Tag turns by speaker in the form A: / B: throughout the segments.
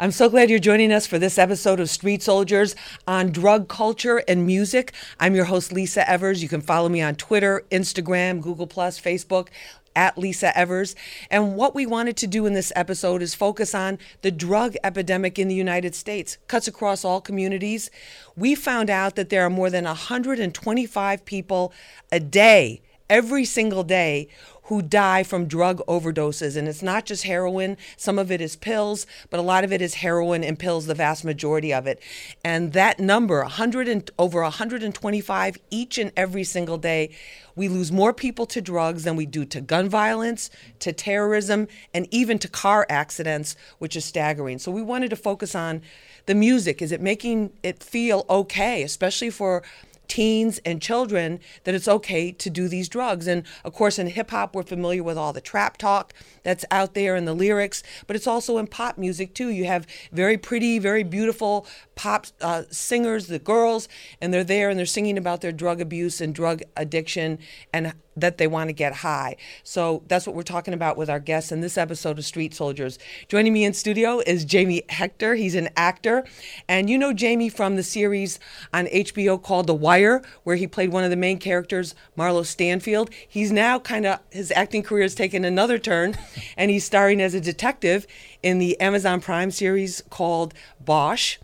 A: I'm so glad you're joining us for this episode of Street Soldiers on drug culture and music. I'm your host, Lisa Evers. You can follow me on Twitter, Instagram, Google, Facebook at Lisa Evers. And what we wanted to do in this episode is focus on the drug epidemic in the United States, cuts across all communities. We found out that there are more than 125 people a day, every single day, who die from drug overdoses. And it's not just heroin, some of it is pills, but a lot of it is heroin and pills, the vast majority of it. And that number, 100 and over 125 each and every single day, we lose more people to drugs than we do to gun violence, to terrorism, and even to car accidents, which is staggering. So we wanted to focus on the music. Is it making it feel okay, especially for teens and children that it's okay to do these drugs. And of course, in hip hop, we're familiar with all the trap talk that's out there and the lyrics, but it's also in pop music too. You have very pretty, very beautiful pop uh, singers, the girls, and they're there and they're singing about their drug abuse and drug addiction and that they want to get high. So that's what we're talking about with our guests in this episode of Street Soldiers. Joining me in studio is Jamie Hector. He's an actor. And you know Jamie from the series on HBO called The Wire, where he played one of the main characters, Marlo Stanfield. He's now kind of, his acting career has taken another turn, and he's starring as a detective in the Amazon Prime series called Bosch.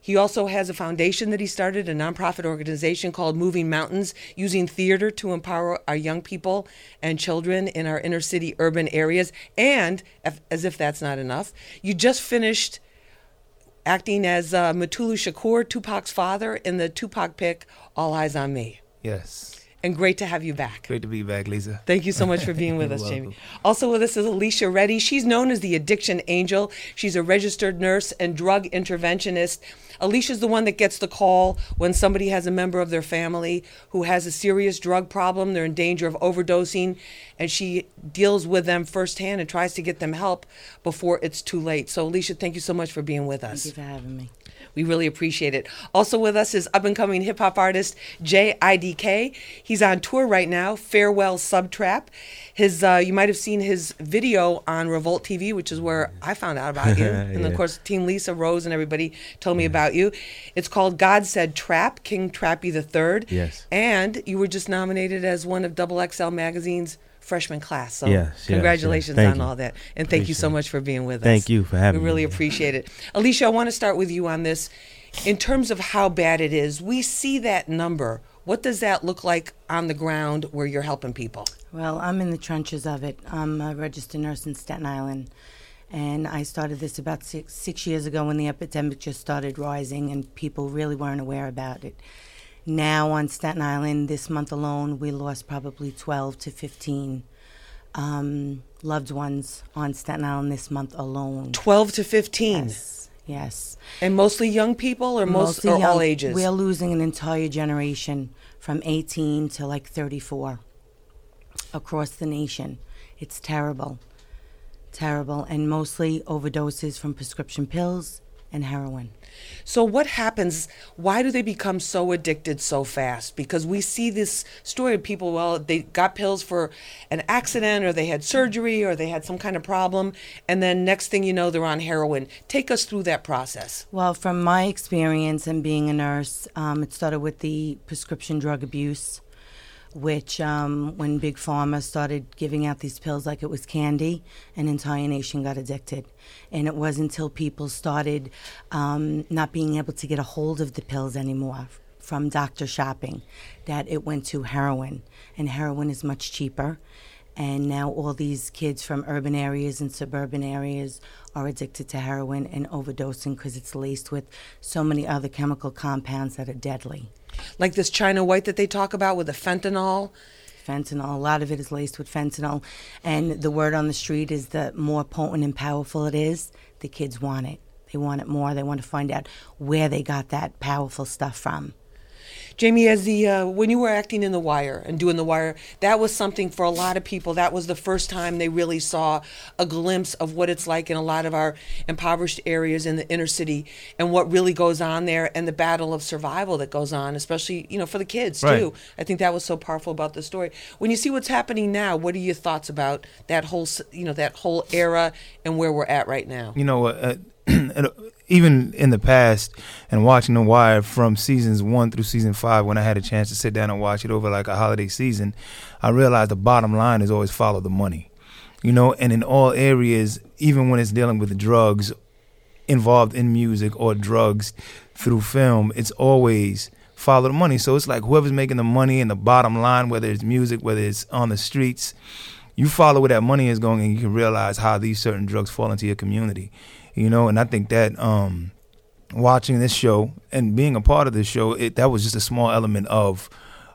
A: He also has a foundation that he started, a nonprofit organization called Moving Mountains, using theater to empower our young people and children in our inner city urban areas. And, as if that's not enough, you just finished acting as uh, Mutulu Shakur, Tupac's father, in the Tupac pic, All Eyez on Me.
B: Yes
A: and great to have you back.
B: Great to be back, Lisa.
A: Thank you so much for being with us, welcome. Jamie. Also with us is Alicia Reddy. She's known as the Addiction Angel. She's a registered nurse and drug interventionist. Alicia's the one that gets the call when somebody has a member of their family who has a serious drug problem. They're in danger of overdosing, and she deals with them firsthand and tries to get them help before it's too late. So, Alicia, thank you so much for being with us.
C: Thank you for having me.
A: We really appreciate it. Also with us is up and coming hip hop artist JIDK. He's on tour right now, Farewell Subtrap. His uh, you might have seen his video on Revolt TV, which is where I found out about you. yeah. And of course, Team Lisa Rose and everybody told me yeah. about you. It's called God Said Trap, King Trappy the Third.
B: Yes.
A: And you were just nominated as one of Double XL Magazine's freshman class. So yes, congratulations yes, on you. all that. And thank you so much for being with
B: us. Thank you for having
A: me. We really me. appreciate it. Alicia, I want to start with you on this. In terms of how bad it is, we see that number. What does that look like on the ground where you're helping people?
C: Well, I'm in the trenches of it. I'm a registered nurse in Staten Island. And I started this about six, six years ago when the epidemic just started rising and people really weren't aware about it. Now on Staten Island, this month alone, we lost probably 12 to 15 um, loved ones on Staten Island this month alone.
A: 12 to 15?
C: Yes. Yes.
A: And mostly young people or most or young, all ages?
C: We're losing an entire generation from 18 to like 34 across the nation. It's terrible. Terrible. And mostly overdoses from prescription pills and heroin.
A: So, what happens? Why do they become so addicted so fast? Because we see this story of people, well, they got pills for an accident or they had surgery or they had some kind of problem, and then next thing you know, they're on heroin. Take us through that process.
C: Well, from my experience and being a nurse, um, it started with the prescription drug abuse which um, when Big Pharma started giving out these pills like it was candy, an entire nation got addicted. And it wasn't until people started um, not being able to get a hold of the pills anymore from doctor shopping that it went to heroin. And heroin is much cheaper. And now all these kids from urban areas and suburban areas are addicted to heroin and overdosing because it's laced with so many other chemical compounds that are deadly
A: like this China White that they talk about with the fentanyl.
C: Fentanyl, a lot of it is laced with fentanyl. And the word on the street is the more potent and powerful it is, the kids want it. They want it more. They want to find out where they got that powerful stuff from.
A: Jamie, as the uh, when you were acting in The Wire and doing The Wire, that was something for a lot of people. That was the first time they really saw a glimpse of what it's like in a lot of our impoverished areas in the inner city and what really goes on there and the battle of survival that goes on, especially you know for the kids right. too. I think that was so powerful about the story. When you see what's happening now, what are your thoughts about that whole you know that whole era and where we're at right now?
B: You know, uh, even in the past and watching The Wire from seasons one through season five, when I had a chance to sit down and watch it over like a holiday season, I realized the bottom line is always follow the money. You know, and in all areas, even when it's dealing with drugs involved in music or drugs through film, it's always follow the money. So it's like whoever's making the money and the bottom line, whether it's music, whether it's on the streets, you follow where that money is going and you can realize how these certain drugs fall into your community you know. And I think that um, watching this show and being a part of this show, it, that was just a small element of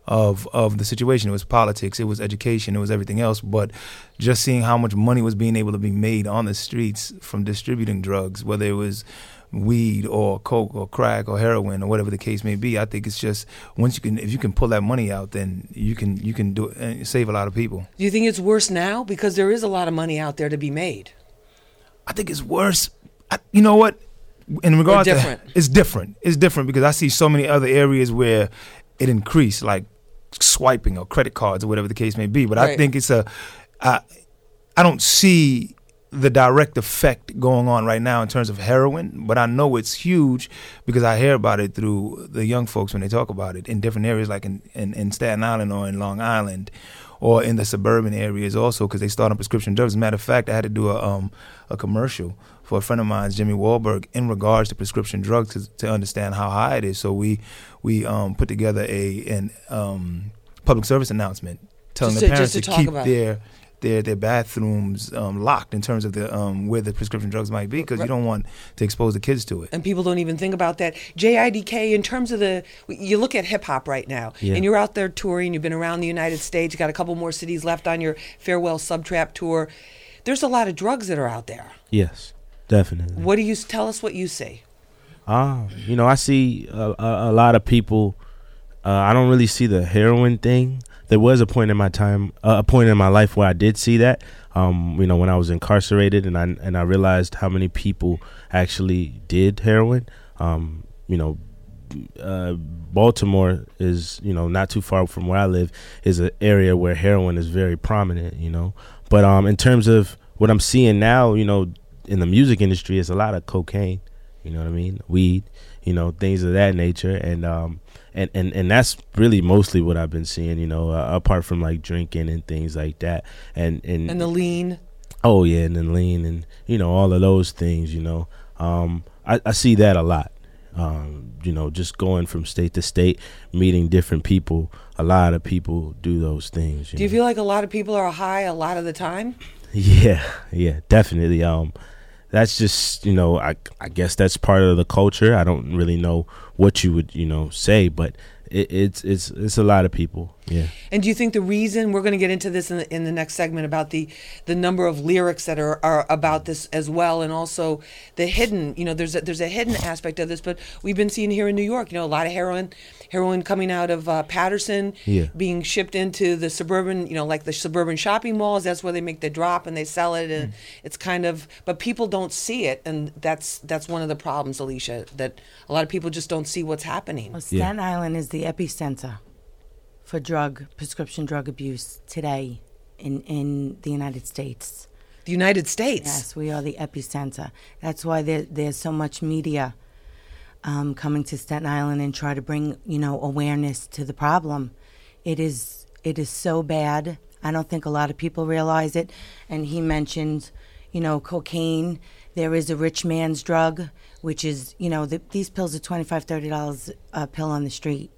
B: of of the situation. It was politics, it was education, it was everything else. But just seeing how much money was being able to be made on the streets from distributing drugs, whether it was weed or coke or crack or heroin or whatever the case may be. I think it's just once you can, if you can pull that money out, then you can you can do it and save a lot of people.
A: Do you think it's worse now because there is a lot of money out there to be made?
B: I think it's worse I, you know what? In regards
A: to
B: it's different. It's different because I see so many other areas where it increased, like swiping or credit cards or whatever the case may be. But right. I think it's a, I, I don't see the direct effect going on right now in terms of heroin, but I know it's huge because I hear about it through the young folks when they talk about it in different areas, like in, in, in Staten Island or in Long Island or in the suburban areas also because they start on prescription drugs. As a matter of fact, I had to do a um, a commercial for a friend of mine, Jimmy Wahlberg, in regards to prescription drugs to, to understand how high it is. So we we um, put together a an um, public service announcement telling
A: just
B: the parents
A: to,
B: to keep their their their bathrooms um, locked in terms of the um, where the prescription drugs might be because right. you don't want to expose the kids to it.
A: And people don't even think about that. JIDK in terms of the you look at hip hop right now, yeah. and you're out there touring. You've been around the United States. You got a couple more cities left on your farewell subtrap tour. There's a lot of drugs that are out there.
D: Yes, definitely.
A: What do you tell us? What you see?
D: Ah, uh, you know, I see a, a, a lot of people. Uh, I don't really see the heroin thing there was a point in my time, uh, a point in my life where I did see that. Um, you know, when I was incarcerated, and I and I realized how many people actually did heroin. Um, you know, uh, Baltimore is you know not too far from where I live is an area where heroin is very prominent. You know, but um, in terms of what I'm seeing now, you know, in the music industry, it's a lot of cocaine. You know what I mean? Weed. You know, things of that nature, and um, and and and that's really mostly what I've been seeing. You know, uh, apart from like drinking and things like that, and and
A: and the lean.
D: Oh yeah, and then lean and you know all of those things. You know, um, I, I see that a lot. Um, you know, just going from state to state, meeting different people. A lot of people do those things.
A: You do you feel like a lot of people are high a lot of the time?
D: Yeah, yeah, definitely. Um, that's just you know I I guess that's part of the culture. I don't really know what you would you know say, but it, it's it's it's a lot of people. Yeah.
A: And do you think the reason we're going to get into this in the, in the next segment about the the number of lyrics that are, are about this as well, and also the hidden, you know, there's a, there's a hidden aspect of this, but we've been seeing here in New York, you know, a lot of heroin heroin coming out of uh, Paterson,
D: yeah.
A: being shipped into the suburban, you know, like the suburban shopping malls. That's where they make the drop and they sell it, and mm. it's kind of, but people don't see it, and that's that's one of the problems, Alicia, that a lot of people just don't see what's happening.
C: Well, Staten yeah. Island is the epicenter for drug prescription drug abuse today in in the United States.
A: The United States.
C: Yes, we are the epicenter. That's why there, there's so much media um, coming to Staten Island and try to bring you know awareness to the problem. It is it is so bad. I don't think a lot of people realize it. And he mentioned, you know, cocaine. There is a rich man's drug, which is you know the, these pills are twenty five thirty dollars a pill on the street.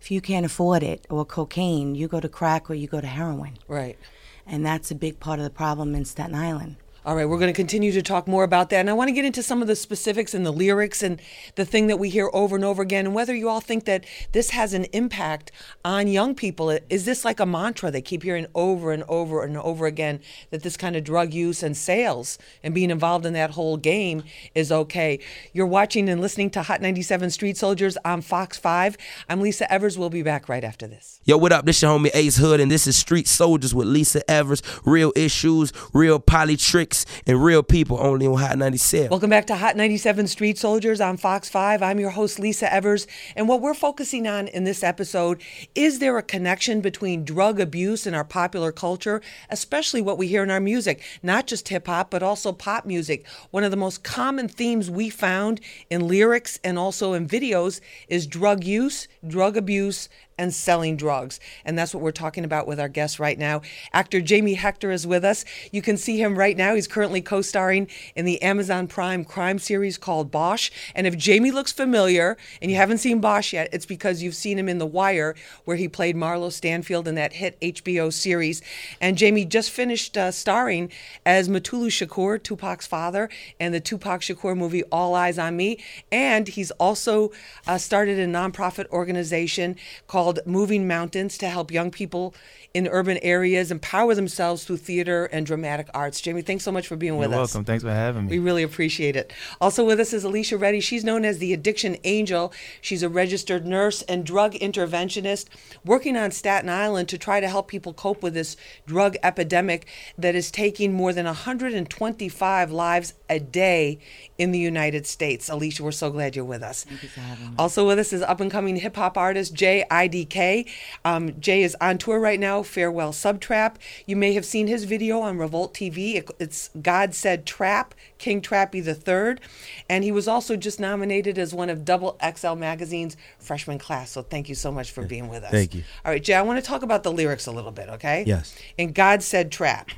C: If you can't afford it or cocaine, you go to crack or you go to heroin.
A: Right.
C: And that's a big part of the problem in Staten Island.
A: All right, we're going to continue to talk more about that. And I want to get into some of the specifics and the lyrics and the thing that we hear over and over again, and whether you all think that this has an impact on young people. Is this like a mantra they keep hearing over and over and over again that this kind of drug use and sales and being involved in that whole game is okay? You're watching and listening to Hot 97 Street Soldiers on Fox 5. I'm Lisa Evers. We'll be back right after this.
E: Yo, what up? This your homie Ace Hood, and this is Street Soldiers with Lisa Evers. Real issues, real poly tricks and real people only on Hot 97.
A: Welcome back to Hot 97 Street Soldiers on Fox 5. I'm your host, Lisa Evers. And what we're focusing on in this episode is there a connection between drug abuse and our popular culture, especially what we hear in our music? Not just hip hop, but also pop music. One of the most common themes we found in lyrics and also in videos is drug use, drug abuse, and selling drugs. And that's what we're talking about with our guest right now. Actor Jamie Hector is with us. You can see him right now. He's currently co starring in the Amazon Prime crime series called Bosch. And if Jamie looks familiar and you haven't seen Bosch yet, it's because you've seen him in The Wire, where he played Marlo Stanfield in that hit HBO series. And Jamie just finished uh, starring as Mutulu Shakur, Tupac's father, in the Tupac Shakur movie All Eyez on Me. And he's also uh, started a nonprofit organization called called Moving Mountains to help young people in urban areas empower themselves through theater and dramatic arts. Jamie, thanks so much for being
B: You're
A: with
B: welcome.
A: us.
B: welcome. Thanks for having me.
A: We really appreciate it. Also with us is Alicia Reddy. She's known as the Addiction Angel. She's a registered nurse and drug interventionist working on Staten Island to try to help people cope with this drug epidemic that is taking more than 125 lives a day in the United States. Alicia, we're so glad you're with us.
C: Thank you for having me.
A: Also with us is up and coming hip hop artist Jay IDK. Um, Jay is on tour right now, Farewell Subtrap. You may have seen his video on Revolt TV. It- it's God Said Trap, King Trappy the Third. And he was also just nominated as one of Double XL Magazine's freshman class. So thank you so much for being with us.
D: Thank you.
A: All right, Jay, I want to talk about the lyrics a little bit, okay?
D: Yes.
A: In God Said Trap,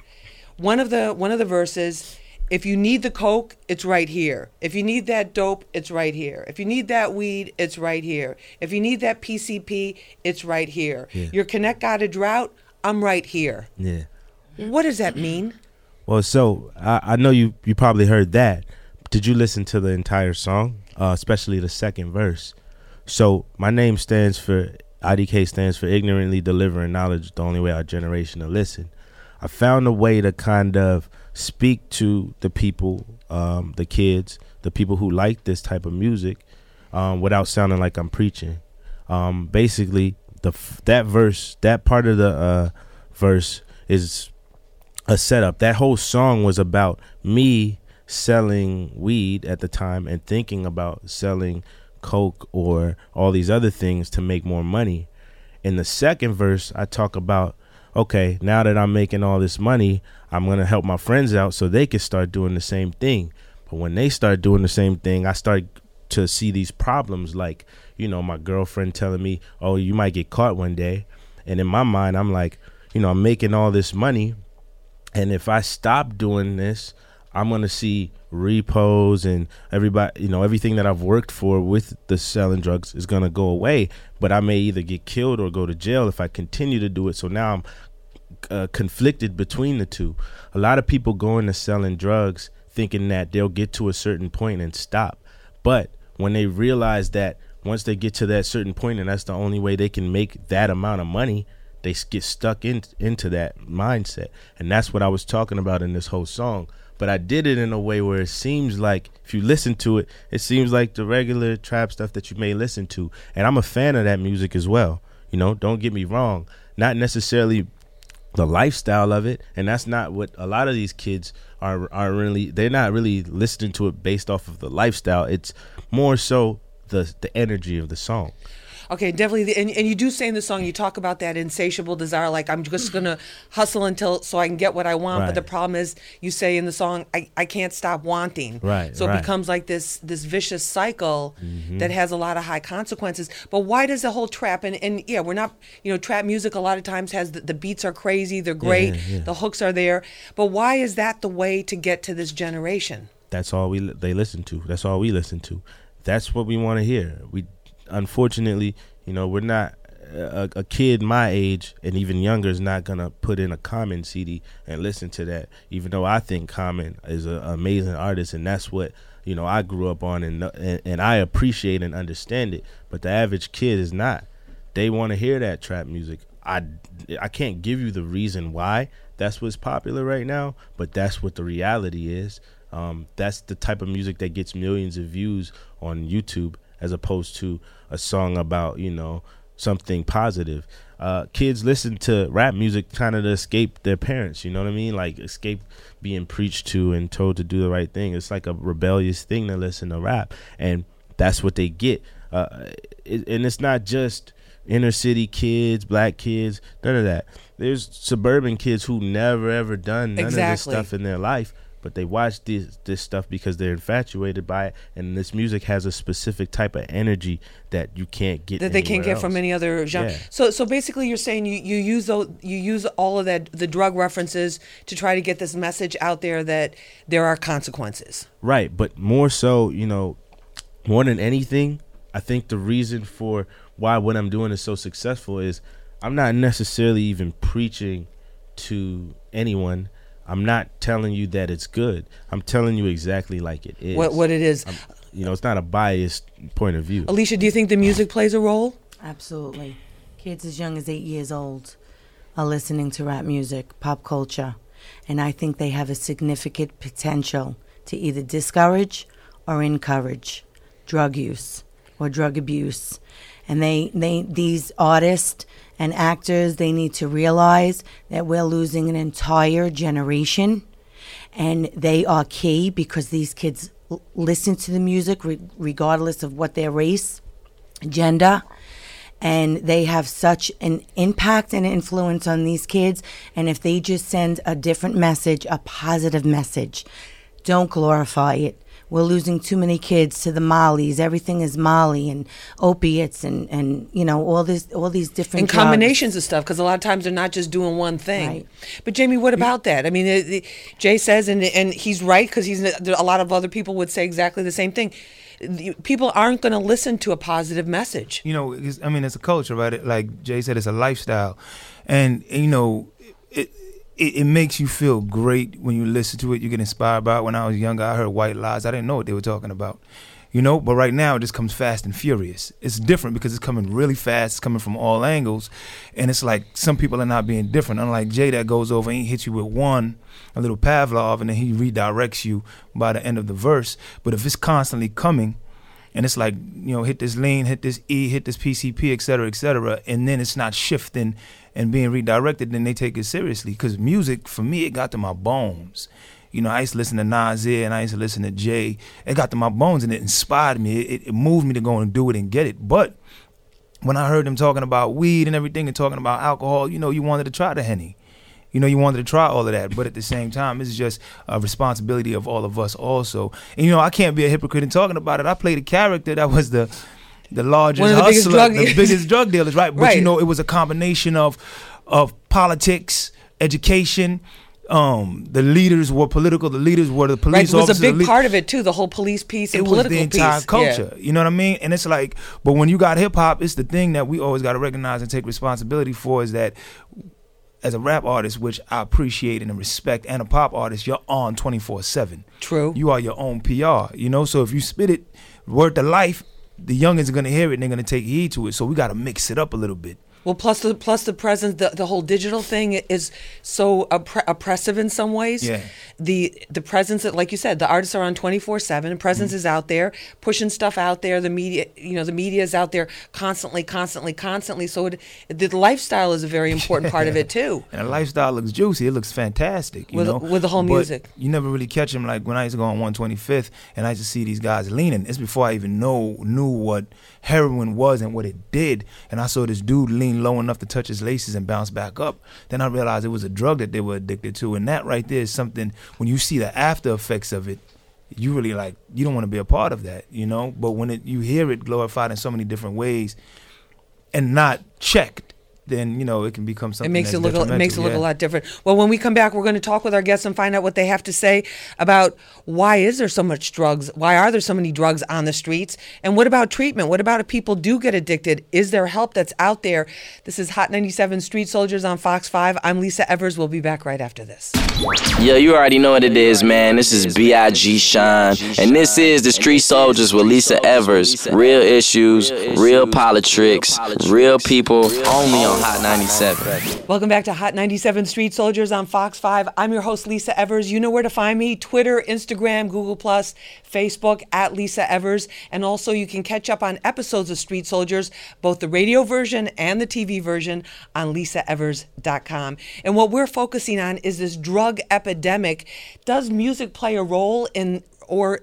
A: one of the one of the verses if you need the coke it's right here if you need that dope it's right here if you need that weed it's right here if you need that pcp it's right here
D: Yeah.
A: your connect got a drought i'm right here
D: Yeah.
A: what does that mean
D: Well, so I, I know you you probably heard that. Did you listen to the entire song, uh, especially the second verse? So my name stands for IDK stands for ignorantly delivering knowledge the only way our generation to listen. I found a way to kind of speak to the people, um, the kids, the people who like this type of music, um, without sounding like I'm preaching. Um, basically, the that verse, that part of the uh, verse is a setup. That whole song was about me selling weed at the time and thinking about selling coke or all these other things to make more money. In the second verse, I talk about okay, now that I'm making all this money, I'm going to help my friends out so they can start doing the same thing. But when they start doing the same thing, I start to see these problems like, you know, my girlfriend telling me, "Oh, you might get caught one day." And in my mind, I'm like, you know, I'm making all this money and if I stop doing this, I'm gonna see repos and everybody, you know, everything that I've worked for with the selling drugs is gonna go away. But I may either get killed or go to jail if I continue to do it. So now I'm uh, conflicted between the two. A lot of people go into selling drugs thinking that they'll get to a certain point and stop. But when they realize that once they get to that certain point and that's the only way they can make that amount of money, they get stuck in, into that mindset. And that's what I was talking about in this whole song. But I did it in a way where it seems like, if you listen to it, it seems like the regular trap stuff that you may listen to. And I'm a fan of that music as well. You know, don't get me wrong. Not necessarily the lifestyle of it and that's not what a lot of these kids are are really they're not really listening to it based off of the lifestyle it's more so the the energy of the song
A: Okay, definitely. The, and, and you do say in the song, you talk about that insatiable desire, like I'm just gonna hustle until so I can get what I want. But the problem is, you say in the song, I, I can't stop wanting.
D: Right,
A: So it
D: right. Mm-hmm.
A: becomes like this this vicious cycle that has a lot of high consequences. But why does the whole trap and, and yeah, we're not you know trap music a lot of times has the, the beats are crazy, they're great,
D: yeah, yeah.
A: the hooks are there. But why is that the way to get to this generation?
D: that's all we they listen to that's all we listen to that's what we want to hear we unfortunately you know we're not a, a kid my age and even younger is not gonna put in a common cd and listen to that even though i think common is an amazing artist and that's what you know i grew up on and and, and i appreciate and understand it but the average kid is not they want to hear that trap music. I, I can't give you the reason why that's what's popular right now, but that's what the reality is. Um, that's the type of music that gets millions of views on YouTube, as opposed to a song about you know something positive. Uh, kids listen to rap music kind of to escape their parents. You know what I mean? Like escape being preached to and told to do the right thing. It's like a rebellious thing to listen to rap, and that's what they get. Uh, it, and it's not just inner city kids, black kids, none of that. There's suburban kids who never ever done none
A: Exactly.
D: of this stuff in their life, but they watch this this stuff because they're infatuated by it, and this music has a specific type of energy that you can't get
A: that they can't get from any other genre.
D: Yeah.
A: So so basically you're saying you, you use those, you use all of that the drug references to try to get this message out there that there are consequences.
D: Right, but more so, you know, more than anything, I think the reason for why what I'm doing is so successful is I'm not necessarily even preaching to anyone. I'm not telling you that it's good. I'm telling you exactly like it is.
A: What what it is.
D: you know, it's not a biased point of view.
A: Alicia, do you think the music plays a role?
C: Absolutely. Kids as young as eight years old are listening to rap music, pop culture, and I think they have a significant potential to either discourage or encourage drug use or drug abuse. And they, they these artists and actors they need to realize that we're losing an entire generation and they are key because these kids l- listen to the music re- regardless of what their race, gender, and they have such an impact and influence on these kids. And if they just send a different message, a positive message, don't glorify it. We're losing too many kids to the mollies. Everything is molly and opiates and, and you know all this all these different
A: And
C: drugs.
A: combinations of stuff because a lot of times they're not just doing one thing.
C: Right.
A: But Jamie, what about that? I mean, it, it- Jay says, and and he's right because he's a lot of other people would say exactly the same thing. People aren't going to listen to a positive message.
B: you know, it's, I mean, it's a culture, right? Like Jay said, it's a lifestyle, and you know, it, it it makes you feel great when you listen to it. You get inspired by it. When I was younger, I heard White Lines. I didn't know what they were talking about, you know. But right now, it just comes fast and furious. It's different because it's coming really fast. It's coming from all angles, and it's like some people are not being different. Unlike Jay, that goes over and hits you with one. A little Pavlov, and then he redirects you by the end of the verse. But if it's constantly coming, and it's like you know hit this lean hit this e hit this pcp et cetera et cetera and then it's not shifting and being redirected then they take it seriously. Because music for me it got to my bones. You know i used to listen to nasir and i used to listen to jay. It got to my bones and it inspired me. It, it moved me to go and do it and get it. But when i heard them talking about weed and everything and talking about alcohol you know you wanted to try the henny. You know, you wanted to try all of that, but at the same time, it's just a responsibility of all of us also. And you know, I can't be a hypocrite in talking about it. I played a character that was the the largest
A: One of the biggest
B: hustler,
A: drug-
B: the biggest drug dealers, right? But
A: Right.
B: you know, it was a combination of of politics, education. Um, the leaders were political. The leaders were the
A: Right,
B: police
A: it was a
B: officers.
A: big
B: the
A: part of it too. The whole police piece and
B: it was
A: political
B: the entire
A: piece.
B: culture. You know what I mean? And it's like, but when you got hip hop, it's the thing that we always got to recognize and take responsibility for is that as a rap artist, which I appreciate and respect, and a pop artist, you're on 24 7.
A: True.
B: You are your own PR, you know? So if you spit it word to life, the youngins are to hear it and they're to take heed to it. So we got to mix it up a little bit.
A: Well, plus the plus the presence, the, the whole digital thing is so oppre- oppressive in some ways.
B: Yeah.
A: The the presence that, like you said, the artists are on twenty four seven. Presence
B: Mm-hmm.
A: is out there, pushing stuff out there. The media, you know, the media is out there constantly, constantly, constantly. So it, the lifestyle is a very important part of it too.
B: And the lifestyle looks juicy. It looks fantastic. You
A: With-
B: know?
A: with the whole
B: But
A: music.
B: You never really catch them like when I used to go on 125th and I used to see these guys leaning. It's before I even know knew what heroin was and what it did. And I saw this dude lean low enough to touch his laces and bounce back up. Then I realized it was a drug that they were addicted to. And that right there is something when you see the after effects of it, you really like you don't want to be a part of that, you know. But when it you hear it glorified in so many different ways and not checked, then you know it can become something.
A: It makes it look a- it makes it
B: detrimental,
A: look a lot different. Well, when we come back, we're going to talk with our guests and find out what they have to say about why is there so much drugs? Why are there so many drugs on the streets? And what about treatment? What about if people do get addicted? Is there help that's out there? This is Hot 97 Street Soldiers on Fox 5. I'm Lisa Evers. We'll be back right after this.
E: Yeah, you already know what it is, man. This is B.I.G. Shine. And this is The Street Soldiers with Lisa Evers. Real issues, real politics, real people, only on on Hot 97.
A: Welcome back to Hot 97 Street Soldiers on Fox 5. I'm your host, Lisa Evers. You know where to find me Twitter, Instagram, Google, Plus, Facebook, at Lisa Evers. And also, you can catch up on episodes of Street Soldiers, both the radio version and the TV version, on lisaevers.com. And what we're focusing on is this drug epidemic. Does music play a role in or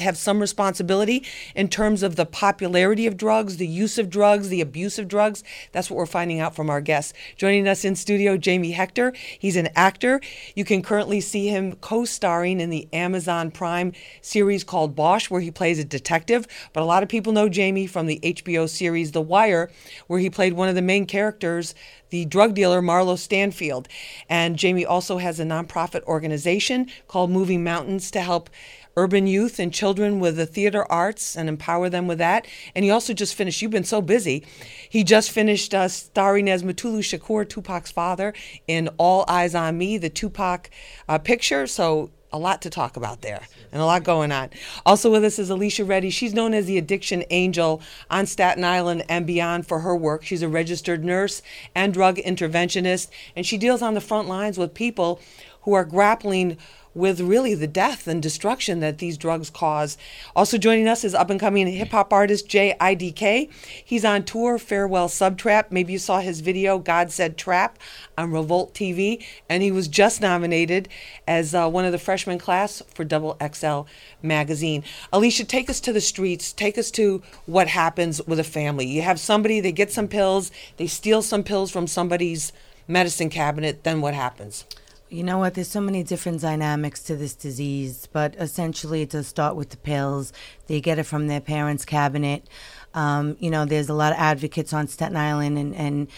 A: have some responsibility in terms of the popularity of drugs, the use of drugs, the abuse of drugs. That's what we're finding out from our guests. Joining us in studio, Jamie Hector. He's an actor. You can currently see him co-starring in the Amazon Prime series called Bosch, where he plays a detective. But a lot of people know Jamie from the HBO series The Wire, where he played one of the main characters, the drug dealer Marlo Stanfield. And Jamie also has a nonprofit organization called Moving Mountains to help urban youth and children with the theater arts and empower them with that. And he also just finished, you've been so busy, he just finished uh, starring as Mutulu Shakur, Tupac's father, in All Eyez on Me, the Tupac uh, picture. So a lot to talk about there and a lot going on. Also with us is Alicia Reddy. She's known as the Addiction Angel on Staten Island and beyond for her work. She's a registered nurse and drug interventionist, and she deals on the front lines with people who are grappling with really the death and destruction that these drugs cause. Also joining us is up and coming hip hop artist J.I.D.K. He's on tour, Farewell Subtrap. Maybe you saw his video, God Said Trap, on Revolt TV, and he was just nominated as uh, one of the freshman class for Double XL magazine. Alicia, take us to the streets. Take us to what happens with a family. You have somebody, they get some pills, they steal some pills from somebody's medicine cabinet, then what happens?
C: You know what? There's so many different dynamics to this disease, but essentially it does start with the pills. They get it from their parents' cabinet. Um, you know, there's a lot of advocates on Staten Island and and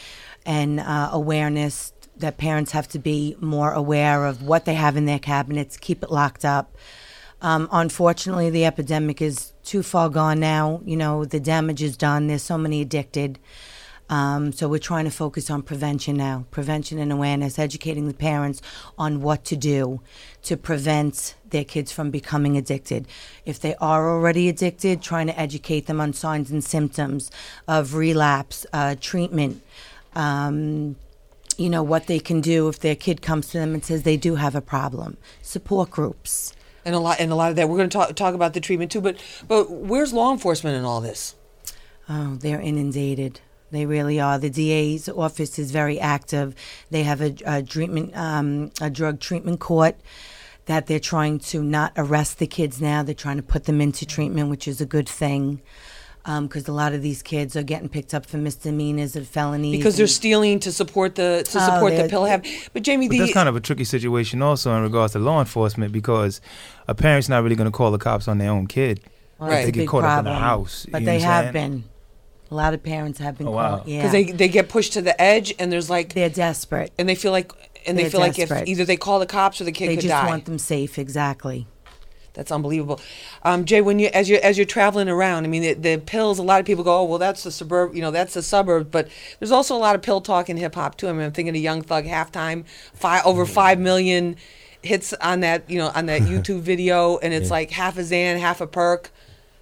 C: and uh, awareness that parents have to be more aware of what they have in their cabinets, keep it locked up. Um, unfortunately, the epidemic is too far gone now. You know, the damage is done. There's so many addicted. Um, so we're trying to focus on prevention now, prevention and awareness, educating the parents on what to do to prevent their kids from becoming addicted. If they are already addicted, trying to educate them on signs and symptoms of relapse, uh, treatment. Um, you know what they can do if their kid comes to them and says they do have a problem. Support groups
A: and a lot and a lot of that. We're going to talk talk about the treatment too, but but where's law enforcement in all this?
C: Oh, they're inundated. They really are. The DA's office is very active. They have a, a treatment, um, a drug treatment court that they're trying to not arrest the kids now. They're trying to put them into treatment, which is a good thing. Because um, a lot of these kids are getting picked up for misdemeanors and felonies.
A: Because they're stealing to support the to oh, support the pill habit. But Jamie,
B: but
A: the,
B: that's kind of a tricky situation also in regards to law enforcement because a parent's not really going to call the cops on their own kid.
C: Well, right.
B: They get caught
C: problem.
B: up in the house.
C: But they have been. A lot of parents have been
B: oh, wow.
C: called. Yeah,
A: because they they get pushed to the edge, and there's like
C: they're desperate,
A: and they feel like and
C: They're
A: they feel
C: desperate.
A: like if either they call the cops or the kid
C: they
A: could die.
C: They just want them safe. Exactly.
A: That's unbelievable, um, Jay. When you as you as you're traveling around, I mean, the, the pills. A lot of people go, "Oh, well, that's the suburb. You know, that's the suburb." But there's also a lot of pill talk in hip hop too. I mean, I'm thinking of Young Thug halftime, five over five million hits on that. You know, on that YouTube video, and it's
D: Yeah.
A: like half a Xan, half a Perc.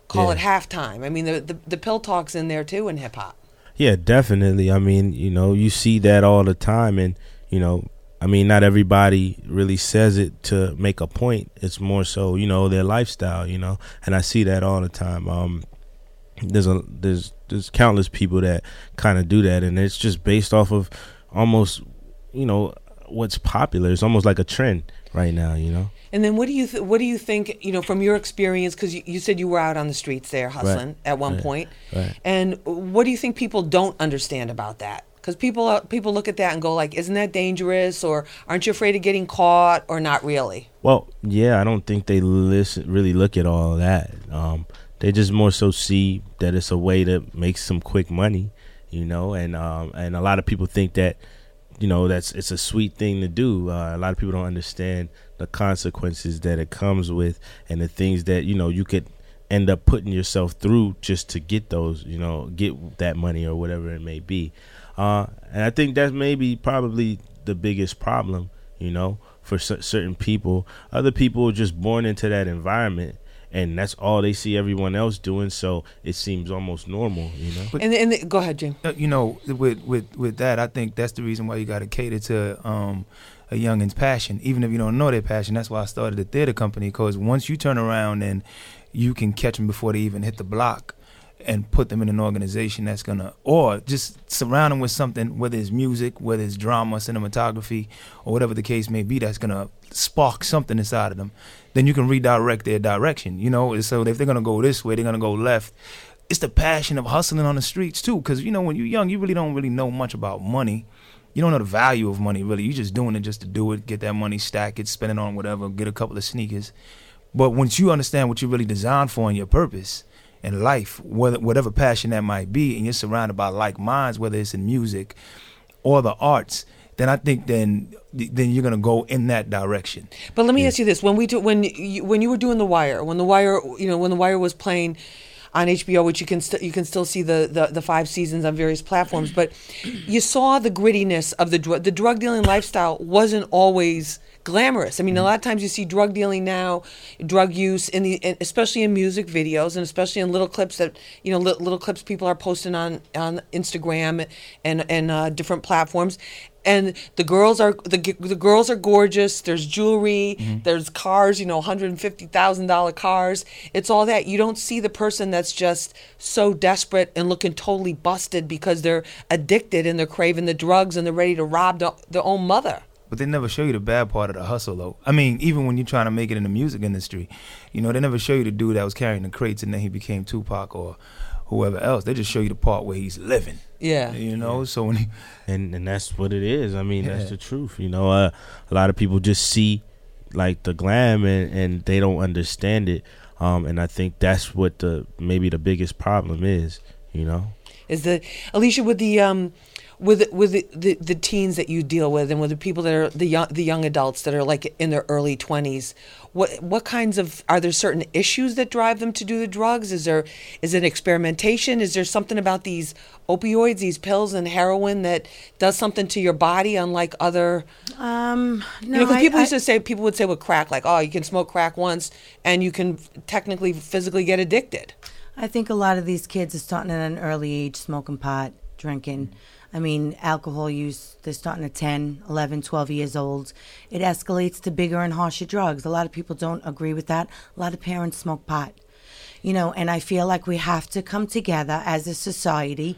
A: Call
D: Yeah.
A: it halftime. I mean, the, the the pill talk's in there too in hip hop.
D: Yeah, definitely. I mean, you know, you see that all the time, and you know, I mean, not everybody really says it to make a point. It's more so, you know, their lifestyle, you know, and I see that all the time. Um, there's a there's there's countless people that kind of do that, and it's just based off of almost, you know, what's popular. It's almost like a trend right now, you know.
A: And then what do you th- what do you think you know from your experience because you, you said you were out on the streets there hustling at one
D: Right.
A: point.
D: Right.
A: and what do you think people don't understand about that because people uh, people look at that and go like isn't that dangerous or aren't you afraid of getting caught or not really
D: Well, yeah, I don't think they listen really look at all of that. Um, they just more so see that it's a way to make some quick money, you know, and um, and a lot of people think that, you know, that's it's a sweet thing to do. Uh, a lot of people don't understand the consequences that it comes with and the things that you know you could end up putting yourself through just to get those, you know, get that money or whatever it may be. Uh, and I think that's maybe probably the biggest problem, you know, for cer- certain people. Other people are just born into that environment and that's all they see everyone else doing. So it seems almost normal, you know.
A: and and the, go ahead, Jim.
B: Uh, you know, with with with that, I think that's the reason why you got to cater to um, a youngin's passion, even if you don't know their passion. That's why I started the theater company because once you turn around and you can catch them before they even hit the block and put them in an organization that's gonna or just surround them with something whether it's music whether it's drama cinematography or whatever the case may be that's gonna spark something inside of them then you can redirect their direction you know so if they're gonna go this way they're gonna go left it's the passion of hustling on the streets too because you know when you're young you really don't really know much about money you don't know the value of money really. You're just doing it just to do it get that money stack it spend it on whatever get a couple of sneakers. But once you understand what you're really designed for and your purpose in life, whether whatever passion that might be, and you're surrounded by like minds, whether it's in music or the arts, then I think then then you're gonna go in that direction.
A: But let me ask you this: when we do, when you, when you were doing The Wire, when The Wire, you know, when The Wire was playing on HBO, which you can st- you can still see the, the the five seasons on various platforms, but you saw the grittiness of the drug the drug dealing lifestyle wasn't always glamorous. I mean, a lot of times you see drug dealing now, drug use in the, in- especially in music videos and especially in little clips that you know, li- little clips people are posting on on Instagram and and uh, different platforms. And the girls are the the girls are gorgeous. There's jewelry. Mm-hmm. There's cars. You know, hundred and fifty thousand dollar cars. It's all that. You don't see the person that's just so desperate and looking totally busted because they're addicted and they're craving the drugs and they're ready to rob the, their own mother.
B: But they never show you the bad part of the hustle, though. I mean, even when you're trying to make it in the music industry, you know, they never show you the dude that was carrying the crates and then he became Tupac or whoever else. They just show you the part where he's living.
A: Yeah.
B: You know, so when he,
D: and and that's what it is. I mean,
B: Yeah.
D: that's the truth. You know, uh, a lot of people just see like the glam and and they don't understand it. Um, and I think that's what the maybe the biggest problem is. You know.
A: is that Alicia with the um with with the, the, the teens that you deal with and with the people that are the young the young adults that are like in their early 20s what what kinds of are there certain issues that drive them to do the drugs? Is there is it experimentation? Is there something about these opioids these pills and heroin that does something to your body unlike other?
C: Um, no,
A: you know,
C: I-
A: people
C: I-
A: used to say people would say with crack like oh you can smoke crack once and you can technically physically get addicted.
C: I think a lot of these kids are starting at an early age smoking pot, drinking. I mean, alcohol use, they're starting at 10, 11, 12 years old. It escalates to bigger and harsher drugs. A lot of people don't agree with that. A lot of parents smoke pot. You know, and I feel like we have to come together as a society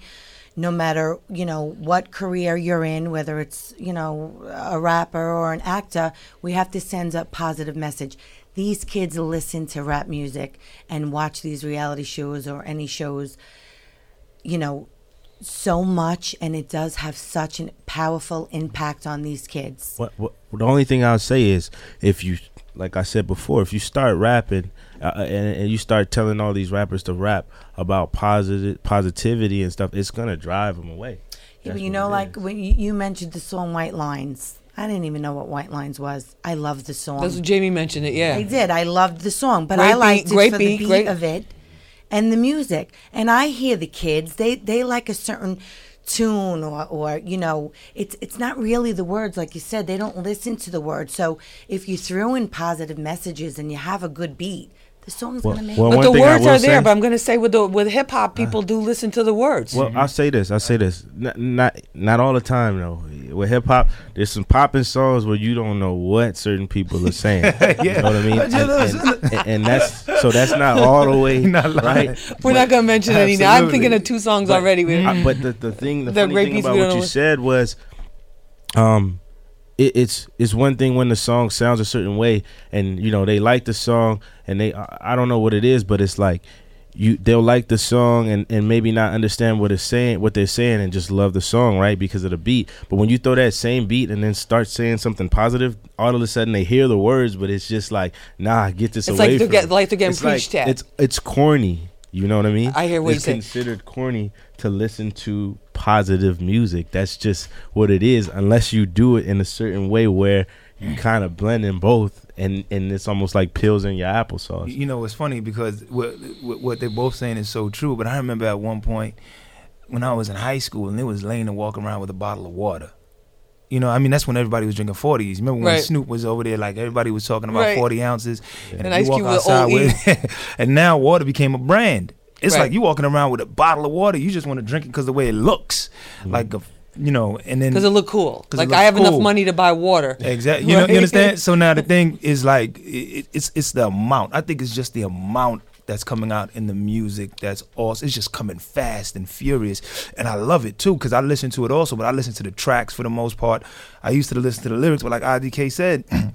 C: no matter you know what career you're in whether it's you know a rapper or an actor we have to send a positive message these kids listen to rap music and watch these reality shows or any shows you know so much and it does have such a powerful impact on these kids
D: What, what the only thing I'll say is if you like I said before, if you start rapping uh, and, and you start telling all these rappers to rap about positive positivity and stuff, it's gonna drive them away.
C: Yeah,
D: That's
C: but you know, like
D: is.
C: when you, you mentioned the song White Lines, I didn't even know what White Lines was. I love the song.
A: that's what Jamie mentioned it yeah
C: I did. I loved the song, but
A: Great
C: I liked
A: beat,
C: it
A: great
C: for
A: beat,
C: the beat
A: great-
C: of it and the music. And I hear the kids; they they like a certain tune or or you know it's it's not really the words like you said they don't listen to the words so if you throw in positive messages and you have a good beat the song's
D: Well-
C: gonna make
D: well,
A: but the words are there
D: say-
A: but i'm going to say with the with hip hop people do listen to the words
D: Well, I'll say this. I'll say this. Not not, not all the time though. With hip hop, there's some popping songs where you don't know what certain people are saying. You know what I mean? And, and- and- and that's so that's not all the way
B: Not
D: right.
A: We're not going to mention any now. I'm thinking of two songs already. We-
D: I- but the, the thing, the,
A: The
D: funny thing about what you said was, um, it, it's it's one thing when the song sounds a certain way, and you know they like the song, and they I, I don't know what it is, but it's like you they'll like the song and, and maybe not understand what it's saying what they're saying and just love the song right because of the beat. But when you throw that same beat and then start saying something positive all of a sudden they hear the words but it's just like nah get this
A: It's
D: away
A: like they're get- like they're getting
D: It's like-
A: preached at.
D: it's it's corny you know what I mean
A: I hear what
D: it's
A: you're saying.
D: considered corny to listen to positive music that's just what it is unless you do it in a certain way where you kind of blend in both and and it's almost like pills in your applesauce
B: You know, it's funny because what, what what they're both saying is so true. But I remember at one point when I was in high school and it was lame to walk around with a bottle of water. You know, I mean, that's when everybody was drinking 40s. Remember when
A: Right.
B: Snoop was over there, like everybody was talking about
A: Right.
B: 40 ounces.
A: And
B: if
A: Ice
B: you walk
A: Cube with
B: outside
A: OE.
B: with, and now water became a brand. It's
A: Right.
B: like you walking around with a bottle of water. You just want to drink it because the way it looks, mm-hmm. like a, you know, and then
A: Because it looked cool. Like
B: looks
A: I have enough money to buy water.
B: Exactly. You know, you understand? So now the thing is like it, it's it's the amount. I think it's just the amount that's coming out in the music that's awesome. It's just coming fast and furious, and I love it too because I listen to it also, but I listen to the tracks for the most part. I used to listen to the lyrics, but like IDK said.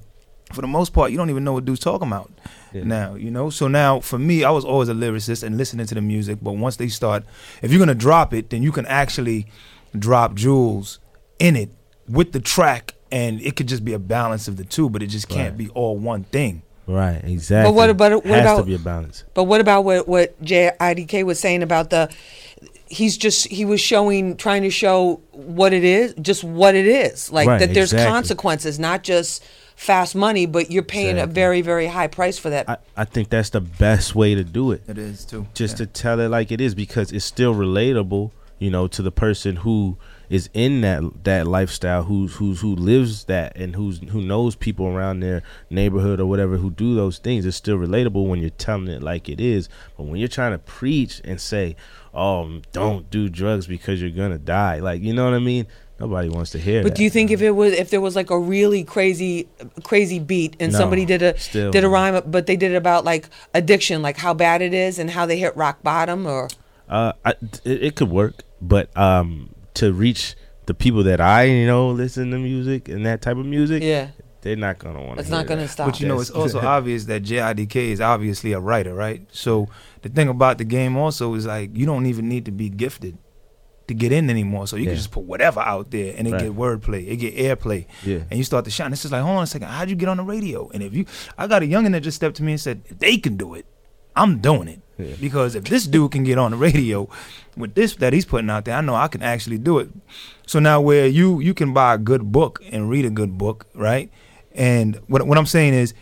B: For the most part, you don't even know what dude's talking about
D: Yeah.
B: now, you know. So now, for me, I was always a lyricist and listening to the music. But once they start, if you're gonna drop it, then you can actually drop jewels in it with the track, and it could just be a balance of the two. But it just can't
D: Right.
B: be all one thing.
D: Right, exactly.
A: But what about- what
D: Has
A: about-
D: to be a balance.
A: But what about what what JIDK was saying about the? He's just he was showing trying to show what it is, just what it is, like
D: Right,
A: that. There's
D: exactly.
A: consequences, not just fast money, but you're paying a very very high price for that.
D: I, I think that's the best way to do it.
B: It is too.
D: just to tell it like it is because it's still relatable you know to the person who is in that that lifestyle who's who's who lives that and who's who knows people around their neighborhood or whatever who do those things it's still relatable when you're telling it like it is. But when you're trying to preach and say oh don't do drugs because you're gonna die like you know what i mean? Nobody wants to hear
A: But
D: that
A: do you think if it was if there was like a really crazy crazy beat and
D: No,
A: somebody did a
D: still.
A: did a rhyme but they did it about like addiction like how bad it is and how they hit rock bottom or?
D: Uh, I, it, it could work, but um, to reach the people that I you know listen to music and that type of music,
A: yeah
D: they're not gonna want.
A: it's not gonna stop
B: But you know, it's also obvious that Jay IDK is obviously a writer, right? So the thing about the game also is like you don't even need to be gifted to get in anymore. So you
D: Yeah.
B: can just put whatever out there and it
D: Right.
B: get wordplay, it get airplay,
D: Yeah.
B: and you start to shine. It's just like, hold on a second, how'd you get on the radio? And if you, I got a youngin that just stepped to me and said, if they can do it, I'm doing it. Because if this dude can get on the radio with this that he's putting out there, I know I can actually do it. So now where you you can buy a good book and read a good book, right? And what what I'm saying is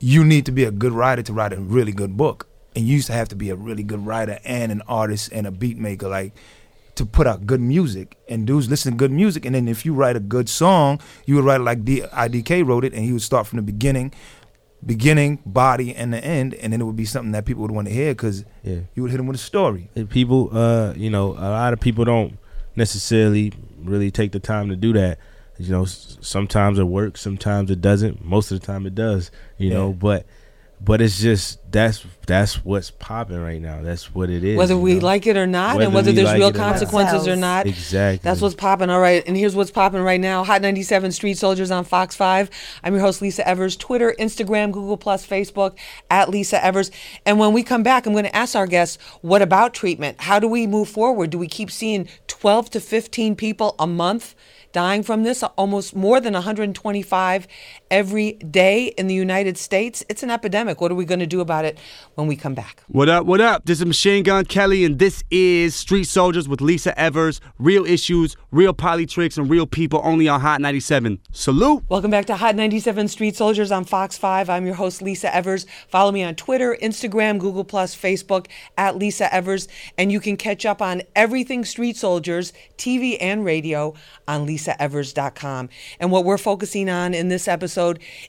B: you need to be a good writer to write a really good book. And you used to have to be a really good writer and an artist and a beat maker, like to put out good music. And dudes listen to good music. And then if you write a good song, you would write it like D- IDK wrote it, and he would start from the beginning, beginning, body, and the end, and then it would be something that people would want to hear because
D: Yeah.
B: you would hit them with a story.
D: And people, uh, you know, a lot of people don't necessarily really take the time to do that. You know, sometimes it works, sometimes it doesn't. Most of the time it does. You know, but but it's just that's that's what's popping right now. That's what it is.
A: whether we
D: know?
A: like it or not
D: Whether
A: and whether there's
D: like
A: real
D: it or not.
A: consequences or not
D: Exactly.
A: That's what's popping. All right. And here's what's popping right now. Hot 97 Street Soldiers on Fox 5. I'm your host, Lisa Evers. Twitter, Instagram, Google Plus, Facebook, at Lisa Evers. And when we come back, I'm going to ask our guests, what about treatment? How do we move forward? Do we keep seeing 12 to 15 people a month? Dying from this, almost more than 125 every day in the United States. It's an epidemic. What are we going to do about it when we come back?
F: What up, what up? This is Machine Gun Kelly, and this is Street Soldiers with Lisa Evers. Real issues, real politics, and real people only on Hot 97. Salute!
A: Welcome back to Hot 97 Street Soldiers on Fox 5. I'm your host, Lisa Evers. Follow me on Twitter, Instagram, Google, Plus, Facebook, at Lisa Evers. And you can catch up on everything Street Soldiers, TV and radio, on lisaevers.com. And what we're focusing on in this episode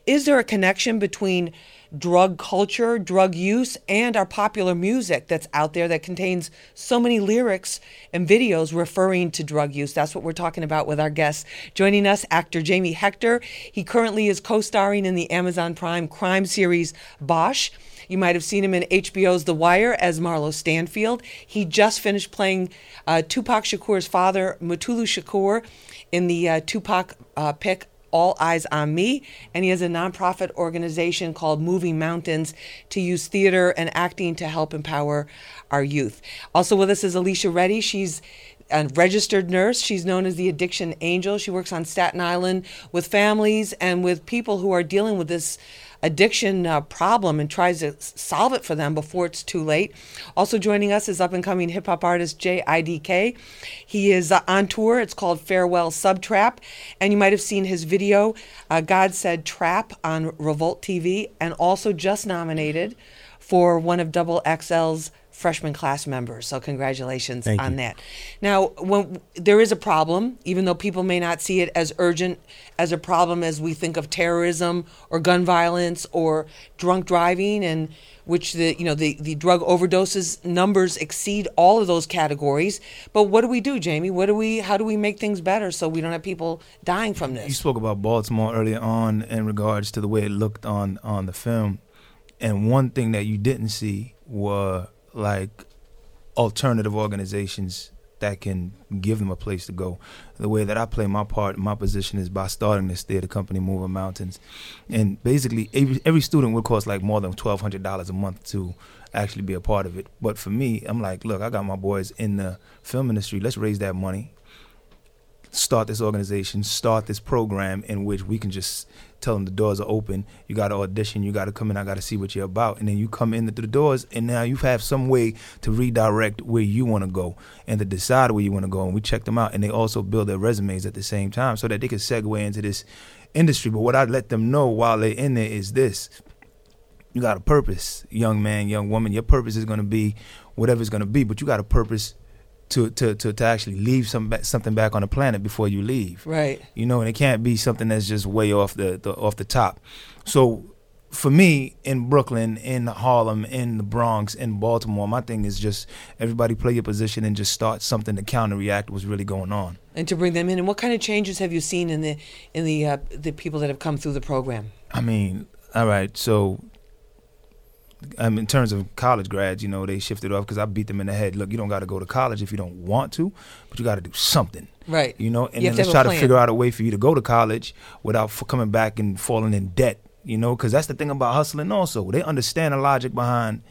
A: is there a connection between drug culture, drug use, and our popular music that's out there that contains so many lyrics and videos referring to drug use. That's what we're talking about with our guests. Joining us, actor Jamie Hector. He currently is co starring in the Amazon Prime crime series Bosch. You might have seen him in HBO's The Wire as Marlo Stanfield. He just finished playing uh, Tupac Shakur's father, Mutulu Shakur, in the uh, Tupac uh, pic All Eyez on Me, and he has a nonprofit organization called Moving Mountains to use theater and acting to help empower our youth. Also with us is Alicia Reddy. She's a registered nurse. She's known as the Addiction Angel. She works on Staten Island with families and with people who are dealing with this addiction uh, problem and tries to solve it for them before it's too late. Also joining us is up and coming hip hop artist Jay IDK. He is uh, on tour. It's called Farewell Subtrap, and you might have seen his video, uh, God Said Trap, on Revolt TV, and also just nominated for one of Double XL's freshman class members. So congratulations
D: Thank
A: on
D: you.
A: that. Now, when there is a problem, even though people may not see it as urgent as a problem as we think of terrorism or gun violence or drunk driving, and which the you know the the drug overdoses numbers exceed all of those categories. But what do we do, Jamie? What do we? How do we make things better so we don't have people dying from this?
B: You spoke about Baltimore earlier on in regards to the way it looked on on the film, and one thing that you didn't see were like alternative organizations that can give them a place to go. The way that I play my part, my position is by starting this theater company, Moving Mountains, and basically every, every student would cost like more than twelve hundred dollars a month to actually be a part of it. But for me, I'm like, look, I got my boys in the film industry. Let's raise that money start this organization, start this program in which we can just tell them the doors are open. You got to audition. You got to come in. I got to see what you're about, and then you come in through the doors, and now you have some way to redirect where you want to go and to decide where you want to go. And we check them out, and they also build their resumes at the same time so that they can segue into this industry. But what I let them know while they're in there is this: you got a purpose, young man, young woman. Your purpose is going to be whatever it's going to be, but you got a purpose to to to, to actually leave some ba- something back on the planet before you leave.
A: Right.
B: You know, and it can't be something that's just way off the, the off the top. So for me in Brooklyn, in Harlem, in the Bronx, in Baltimore, my thing is just everybody play your position and just start something to counterreact what's really going on.
A: And to bring them in, and what kind of changes have you seen in the in the uh, the people that have come through the program?
B: I mean, all right, so um, in terms of college grads, you know, they shifted off because I beat them in the head. Look, you don't got to go to college if you don't want to, but you got to do something.
A: Right.
B: You know, and
A: You
B: then let's try to figure out a way for you to go to college without f- coming back and falling in debt. You know, because that's the thing about hustling. Also, they understand the logic behind.